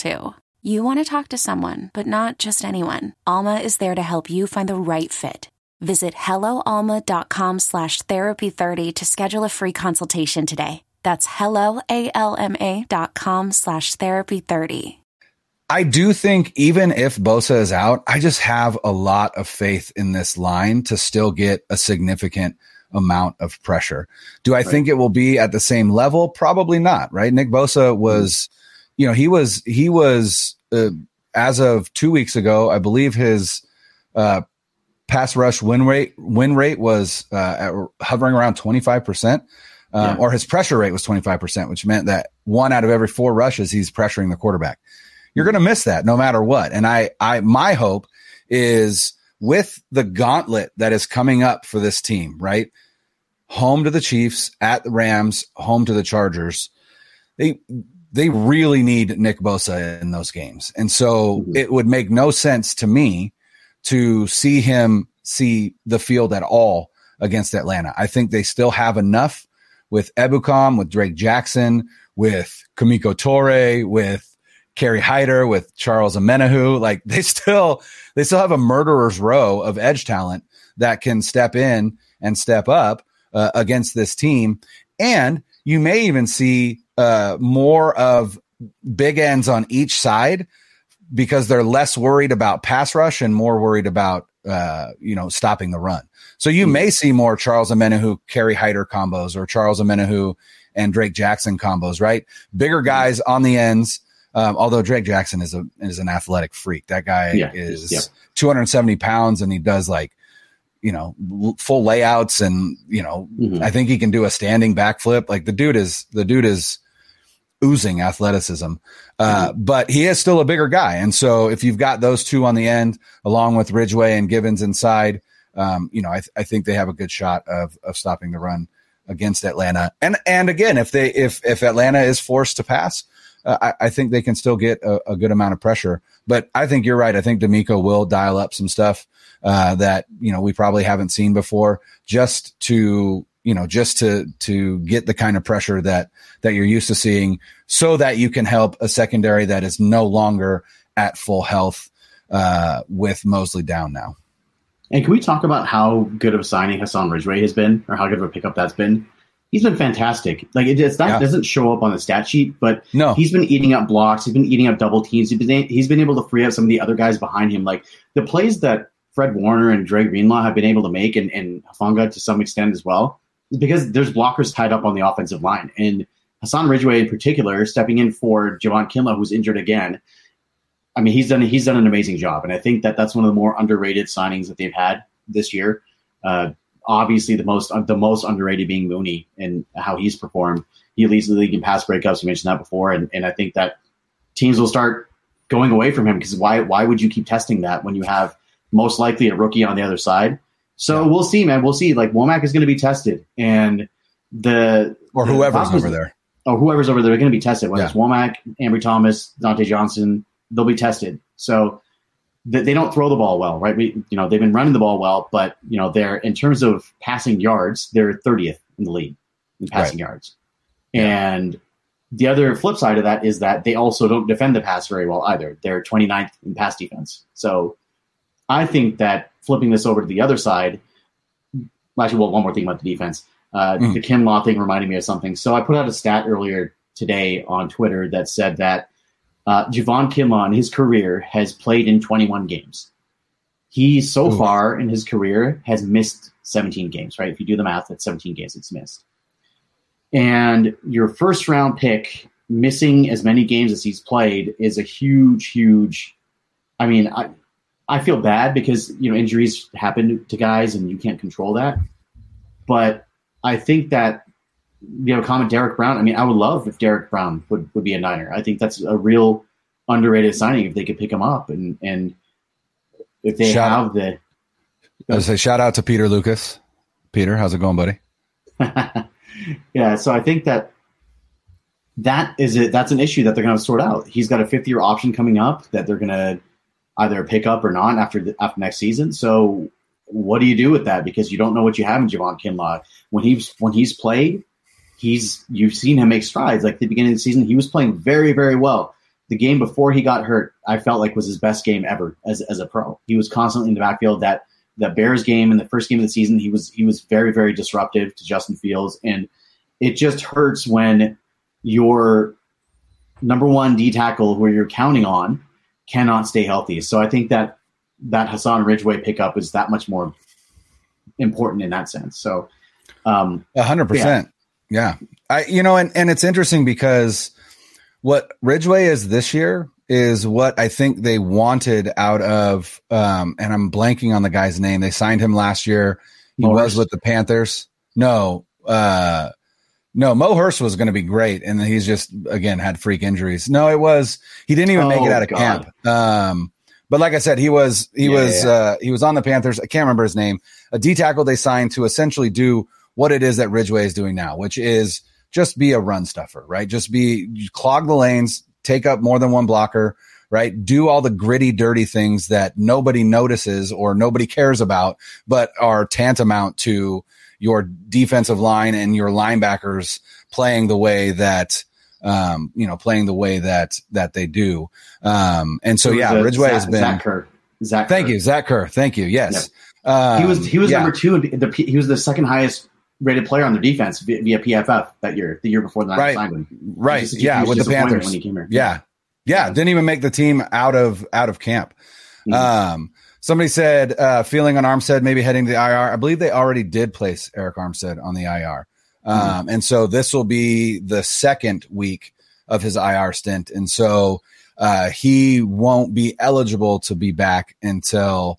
too. You want to talk to someone, but not just anyone. Alma is there to help you find the right fit. Visit helloalma.com slash therapy30 to schedule a free consultation today. That's helloalma.com slash therapy30. I do think even if Bosa is out, I just have a lot of faith in this line to still get a significant amount of pressure. Do I right. think it will be at the same level? Probably not, right? Nick Bosa was, you know, he was, he was, uh, as of two weeks ago, I believe his, uh, pass rush win rate, win rate was, uh, at, hovering around 25%. Um, yeah. or his pressure rate was 25%, which meant that one out of every four rushes, he's pressuring the quarterback you're going to miss that no matter what. And I, I, my hope is with the gauntlet that is coming up for this team, right? Home to the Chiefs, at the Rams, home to the Chargers. They, they really need Nick Bosa in those games. And so mm-hmm. it would make no sense to me to see him see the field at all against Atlanta. I think they still have enough with Ebukam, with Drake Jackson, with Kemoko Turay, with Kerry Hyder, with Charles Omenihu. Like they still, they still have a murderer's row of edge talent that can step in and step up uh, against this team. And you may even see uh, more of big ends on each side because they're less worried about pass rush and more worried about uh, you know stopping the run. So you mm-hmm. may see more Charles Omenihu, Kerry Hyder combos or Charles Omenihu and Drake Jackson combos, right? Bigger guys on the ends um, although Drake Jackson is a is an athletic freak. That guy yeah, is yeah. 270 pounds and he does like you know full layouts and you know mm-hmm. I think he can do a standing backflip. Like the dude is the dude is oozing athleticism. Uh, mm-hmm. But he is still a bigger guy, and so if you've got those two on the end, along with Ridgeway and Givens inside, um, you know I, th- I think they have a good shot of of stopping the run against Atlanta. And and again, if they if if Atlanta is forced to pass, uh, I, I, think they can still get a, a, good amount of pressure. But I think you're right. I think DeMeco will dial up some stuff uh, that you know we probably haven't seen before, just to you know just to to get the kind of pressure that that you're used to seeing, so that you can help a secondary that is no longer at full health uh, with Moseley down now. And can we talk about how good of a signing Hassan Ridgeway has been, or how good of a pickup that's been? he's been fantastic. Like it, it's not yeah. doesn't show up on the stat sheet, but no. he's been eating up blocks. He's been eating up double teams. He's been he's been able to free up some of the other guys behind him. Like the plays that Fred Warner and Dre Greenlaw have been able to make, and and Hufanga to some extent as well, because there's blockers tied up on the offensive line. And Hassan Ridgeway in particular, stepping in for Javon Kinlaw, who's injured again. I mean, he's done he's done an amazing job, and I think that that's one of the more underrated signings that they've had this year. Uh, obviously the most the most underrated being Mooney and how he's performed. He leads the league in pass breakups. You mentioned that before, and, and I think that teams will start going away from him because why why would you keep testing that when you have most likely a rookie on the other side? So yeah. we'll see, man. We'll see. Like Womack is going to be tested, and the or the whoever's over there, or whoever's over there, are going to be tested. Whether yeah. it's Womack, Ambry Thomas, Dante Johnson, they'll be tested. So they don't throw the ball well, right? We, you know, they've been running the ball well, but you know, they're in terms of passing yards, they're 30th in the league in passing right. yards. Yeah. And the other flip side of that is that they also don't defend the pass very well either. They're 29th in pass defense. So I think that flipping this over to the other side, actually, well, one more thing about the defense. Uh, mm. The Kinlaw thing reminded me of something. So I put out a stat earlier today on Twitter that said that uh, Javon Kinlaw in his career has played in 21 games. He so Ooh. far in his career has missed 17 games, right? If you do the math, that's 17 games it's missed. And your first round pick missing as many games as he's played is a huge, huge. I mean, I I feel bad because you know injuries happen to guys and you can't control that. But I think that you know, comment Derek Brown. I mean, I would love if Derek Brown would, would be a Niner. I think that's a real underrated signing if they could pick him up and and if they shout have the. I say shout out to Peter Lucas. Peter, how's it going, buddy? yeah, so I think that that is it. That's an issue that they're going to sort out. He's got a fifth year option coming up that they're going to either pick up or not after the, after next season. So what do you do with that? Because you don't know what you have in Javon Kinlaw when he's when he's played he's you've seen him make strides. Like the beginning of the season, he was playing very, very well. The game before he got hurt, I felt like was his best game ever as as a pro. He was constantly in the backfield. That the Bears game in the first game of the season, he was he was very, very disruptive to Justin Fields, and it just hurts when your number one D tackle, where you're counting on, cannot stay healthy. So I think that that Hassan Ridgeway pickup is that much more important in that sense. So, um, hundred percent. Yeah. I, you know, and, and it's interesting because what Ridgeway is this year is what I think they wanted out of, um, and I'm blanking on the guy's name. They signed him last year. He Mo was with the Panthers. No, uh, no, Mo Hurst was going to be great, and he's just again had freak injuries. No, it was he didn't even oh, make it oh, out of God. camp. Um, but like I said, he was he yeah, was yeah. Uh, he was on the Panthers. I can't remember his name. A D tackle they signed to essentially do what it is that Ridgeway is doing now, which is just be a run stuffer, right? Just be clog the lanes, take up more than one blocker, right? Do all the gritty, dirty things that nobody notices or nobody cares about, but are tantamount to your defensive line and your linebackers playing the way that um, you know, playing the way that that they do. Um, and so yeah, Ridgeway Zach, has been Zach Kerr. Zach Thank Kerr. you, Zach Kerr. Thank you. Yes. Um, he was he was yeah. number two. The, he was the second highest rated player on their defense via, via PFF that year, the year before the right. signed him. Right. Just, yeah, with the Panthers. When he came here. Yeah. yeah. yeah. Didn't even make the team out of out of camp. Mm-hmm. Um, somebody said uh, feeling on Armstead, maybe heading to the IR. I believe they already did place Arik Armstead on the IR. Um, mm-hmm. and so this will be the second week of his IR stint. And so uh, he won't be eligible to be back until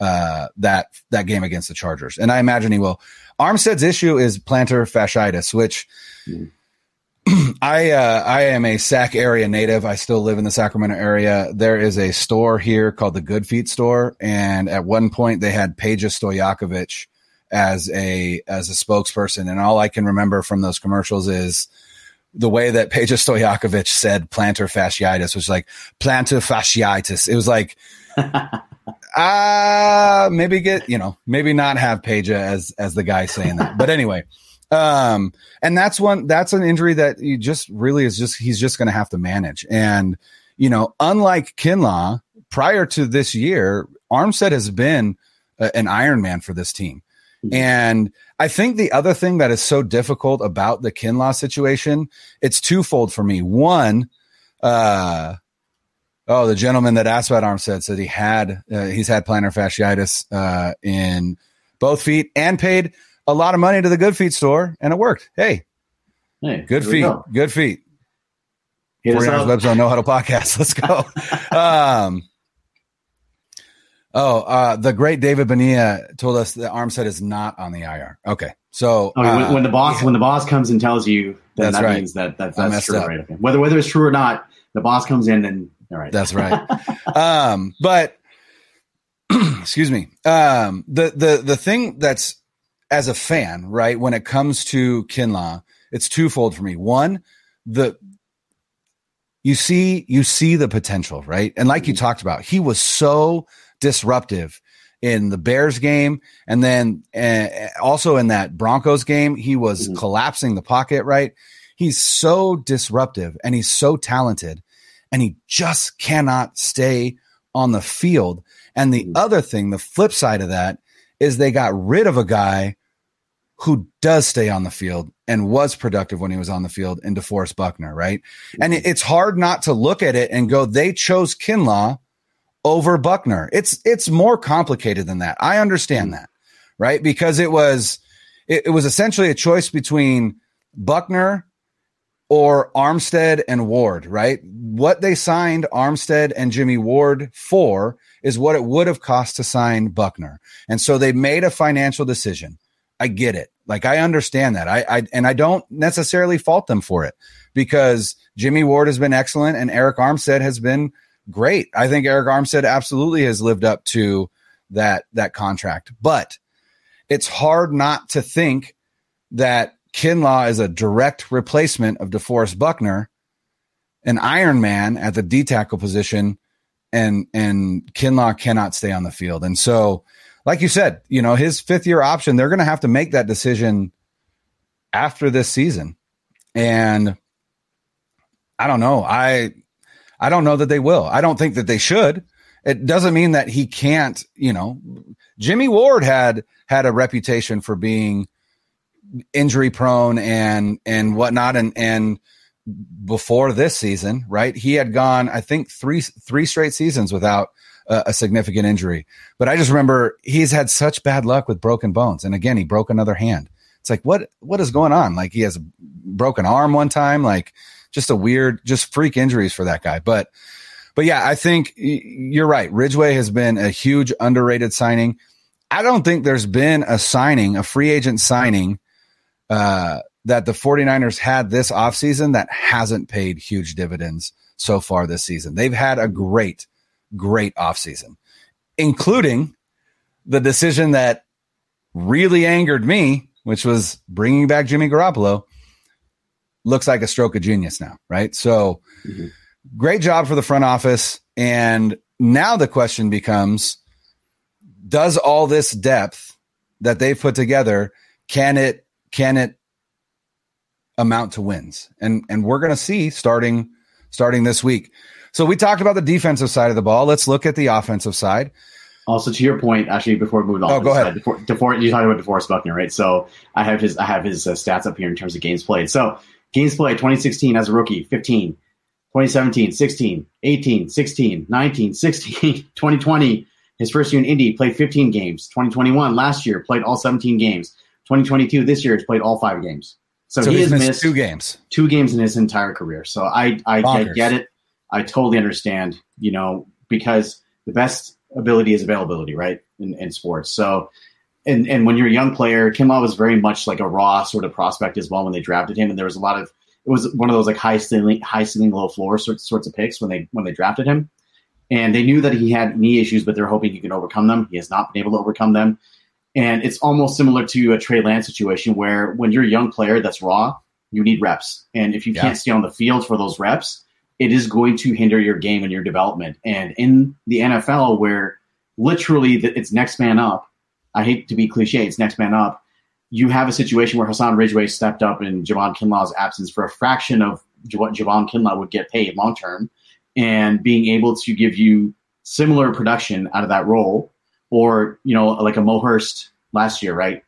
uh, that that game against the Chargers. And I imagine he will. Armstead's issue is plantar fasciitis, which mm. I uh, I am a Sac area native. I still live in the Sacramento area. There is a store here called the Good Feet store, and at one point they had Peja Stojakovic as a as a spokesperson. And all I can remember from those commercials is the way that Peja Stojakovic said plantar fasciitis was like plantar fasciitis. It was like uh maybe get you know maybe not have Peja as as the guy saying that. But anyway, um, and that's one that's an injury that you just really is just he's just going to have to manage. And you know, unlike Kinlaw, prior to this year, Armstead has been a, an Iron Man for this team. Mm-hmm. And I think the other thing that is so difficult about the Kinlaw situation, it's twofold for me. One, uh, Oh, the gentleman that asked about Armstead said he had uh, he's had plantar fasciitis uh, in both feet and paid a lot of money to the Good Feet store, and it worked. Hey, hey good feet, go. good feet. 49ers Webs on No Huddle podcast. Let's go. um, oh, uh, the great David Bonilla told us that set is not on the IR. Okay, so oh, when, when, the boss yeah. when the boss comes and tells you, then that right. means that, that that's true, right? Okay. Whether whether it's true or not, the boss comes in and all right. That's right. um, but excuse me. Um, the the the thing that's as a fan, right, when it comes to Kinlaw, it's twofold for me. One, the you see you see the potential, right? And like mm-hmm. you talked about, he was so disruptive in the Bears game, and then uh, also in that Broncos game, he was mm-hmm. collapsing the pocket. Right, he's so disruptive and he's so talented and he just cannot stay on the field. And the mm. other thing, the flip side of that is they got rid of a guy who does stay on the field and was productive when he was on the field in DeForest Buckner, right? And mm-hmm. it's hard not to look at it and go, they chose Kinlaw over Buckner. It's it's more complicated than that. I understand mm. that, right? Because it was it, it was essentially a choice between Buckner or Armstead and Ward, right? What they signed Armstead and Jimmy Ward for is what it would have cost to sign Buckner. And so they made a financial decision. I get it. Like I understand that. I, I and I don't necessarily fault them for it because Jimmy Ward has been excellent and Arik Armstead has been great. I think Arik Armstead absolutely has lived up to that that contract. But it's hard not to think that Kinlaw is a direct replacement of DeForest Buckner, an Iron Man at the D tackle position, and and Kinlaw cannot stay on the field. And so, like you said, you know, his fifth year option, they're gonna have to make that decision after this season. And I don't know. I I don't know that they will. I don't think that they should. It doesn't mean that he can't, you know. Jimmy Ward had had a reputation for being injury prone and and whatnot and and before this season, right? He had gone, I think, three three straight seasons without a, a, significant injury. But I just remember he's had such bad luck with broken bones, and again, he broke another hand. It's like what what is going on? Like he has a broken arm one time, like just a weird, just freak injuries for that guy. But but yeah, I think you're right. Ridgeway has been a huge underrated signing. I don't think there's been a signing, a free agent signing uh, that the 49ers had this offseason that hasn't paid huge dividends so far this season. They've had a great, great offseason, including the decision that really angered me, which was bringing back Jimmy Garoppolo. Looks like a stroke of genius now, right? So, mm-hmm. great job for the front office. And now the question becomes does all this depth that they've put together can it can it amount to wins? And and we're going to see starting starting this week. So we talked about the defensive side of the ball. Let's look at the offensive side. Also, to your point, actually, before we move on, oh, go ahead. Before, before you talking about DeForest Buckner, right? So I have his I have his uh, stats up here in terms of games played. So games played 2016 as a rookie, 15. 2017, 16, 18, 16, 19, 16, 2020, his first year in Indy, played 15 games. 2021, last year, played all 17 games. 2022, this year, has played all five games. So, so he has missed, missed, two games, two games in his entire career. So I, I, I get it. I totally understand. You know, because the best ability is availability, right? In, in sports. So, and and when you're a young player, Kinlaw was very much like a raw sort of prospect as well when they drafted him, and there was a lot of it was one of those like high ceiling, high ceiling, low floor sorts sorts of picks when they when they drafted him, and they knew that he had knee issues, but they're hoping he can overcome them. He has not been able to overcome them. And it's almost similar to a Trey Lance situation where when you're a young player that's raw, you need reps. And if you yeah. can't stay on the field for those reps, it is going to hinder your game and your development. And in the NFL, where literally it's next man up, I hate to be cliche, it's next man up. You have a situation where Hassan Ridgeway stepped up in Javon Kinlaw's absence for a fraction of what Javon Kinlaw would get paid long term, and being able to give you similar production out of that role or you know like a Mo Hurst last year, right?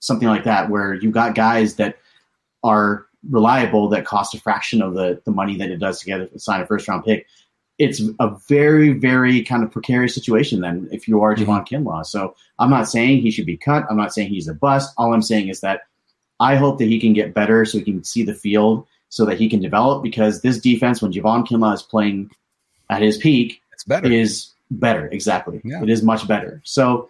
Something like that, where you got guys that are reliable that cost a fraction of the the money that it does to get a, sign a first round pick. It's a very very kind of precarious situation then if you are mm-hmm. Javon Kinlaw. So I'm not saying he should be cut. I'm not saying he's a bust. All I'm saying is that I hope that he can get better so he can see the field so that he can develop because this defense when Javon Kinlaw is playing at his peak it's better. is better. Exactly. Yeah. It is much better. So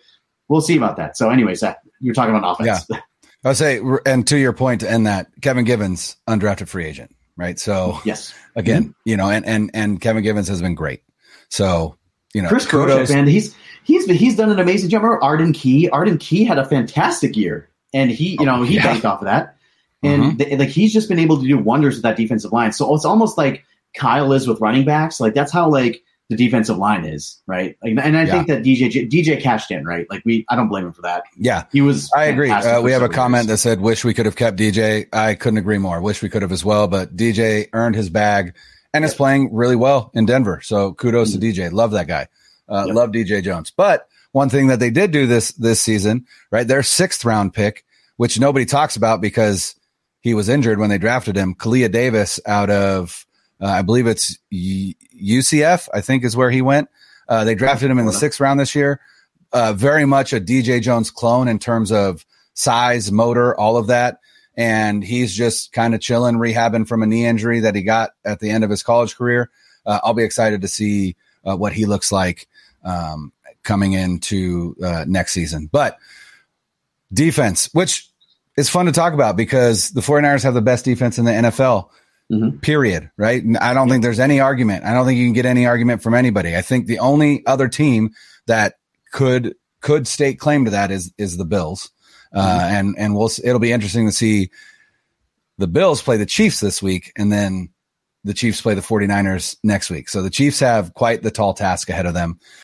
we'll see about that. So, anyways, that you're talking about offense. Yeah. I would say, and to your point, to end that, Kevin Givens, undrafted free agent, right? So, yes, again, mm-hmm. you know, and and and Kevin Givens has been great. So, you know, Chris kudos. and he's he's he's done an amazing job. Remember Arden Key? Arden Key had a fantastic year, and he, you know, he yeah. banked off of that, and mm-hmm. like he's just been able to do wonders with that defensive line. So it's almost like Kyle is with running backs. Like that's how like the defensive line is, right? Like, and I yeah. think that DJ DJ cashed in, right? Like we, I don't blame him for that. Yeah, he was. I agree. Uh, we have a comment that said, "Wish we could have kept DJ." I couldn't agree more. Wish we could have as well, but DJ earned his bag and yep. is playing really well in Denver. So kudos mm-hmm. to DJ. Love that guy. Uh, yep. Love DJ Jones. But one thing that they did do this this season, right? Their sixth round pick, which nobody talks about because he was injured when they drafted him. Kalia Davis out of uh, I believe it's UCF, I think is where he went. Uh, they drafted him in the sixth round this year. Uh, very much a DJ Jones clone in terms of size, motor, all of that. and he's just kind of chilling, rehabbing from a knee injury that he got at the end of his college career. Uh, I'll be excited to see uh, what he looks like um, coming into uh, next season. But defense, which is fun to talk about because the 49ers have the best defense in the NFL. Mm-hmm. Period. Right. I don't think there's any argument. I don't think you can get any argument from anybody. I think the only other team that could could stake claim to that is is the Bills. Uh, mm-hmm. and and we'll it'll be interesting to see the Bills play the Chiefs this week and then the Chiefs play the 49ers next week. So the Chiefs have quite the tall task ahead of them.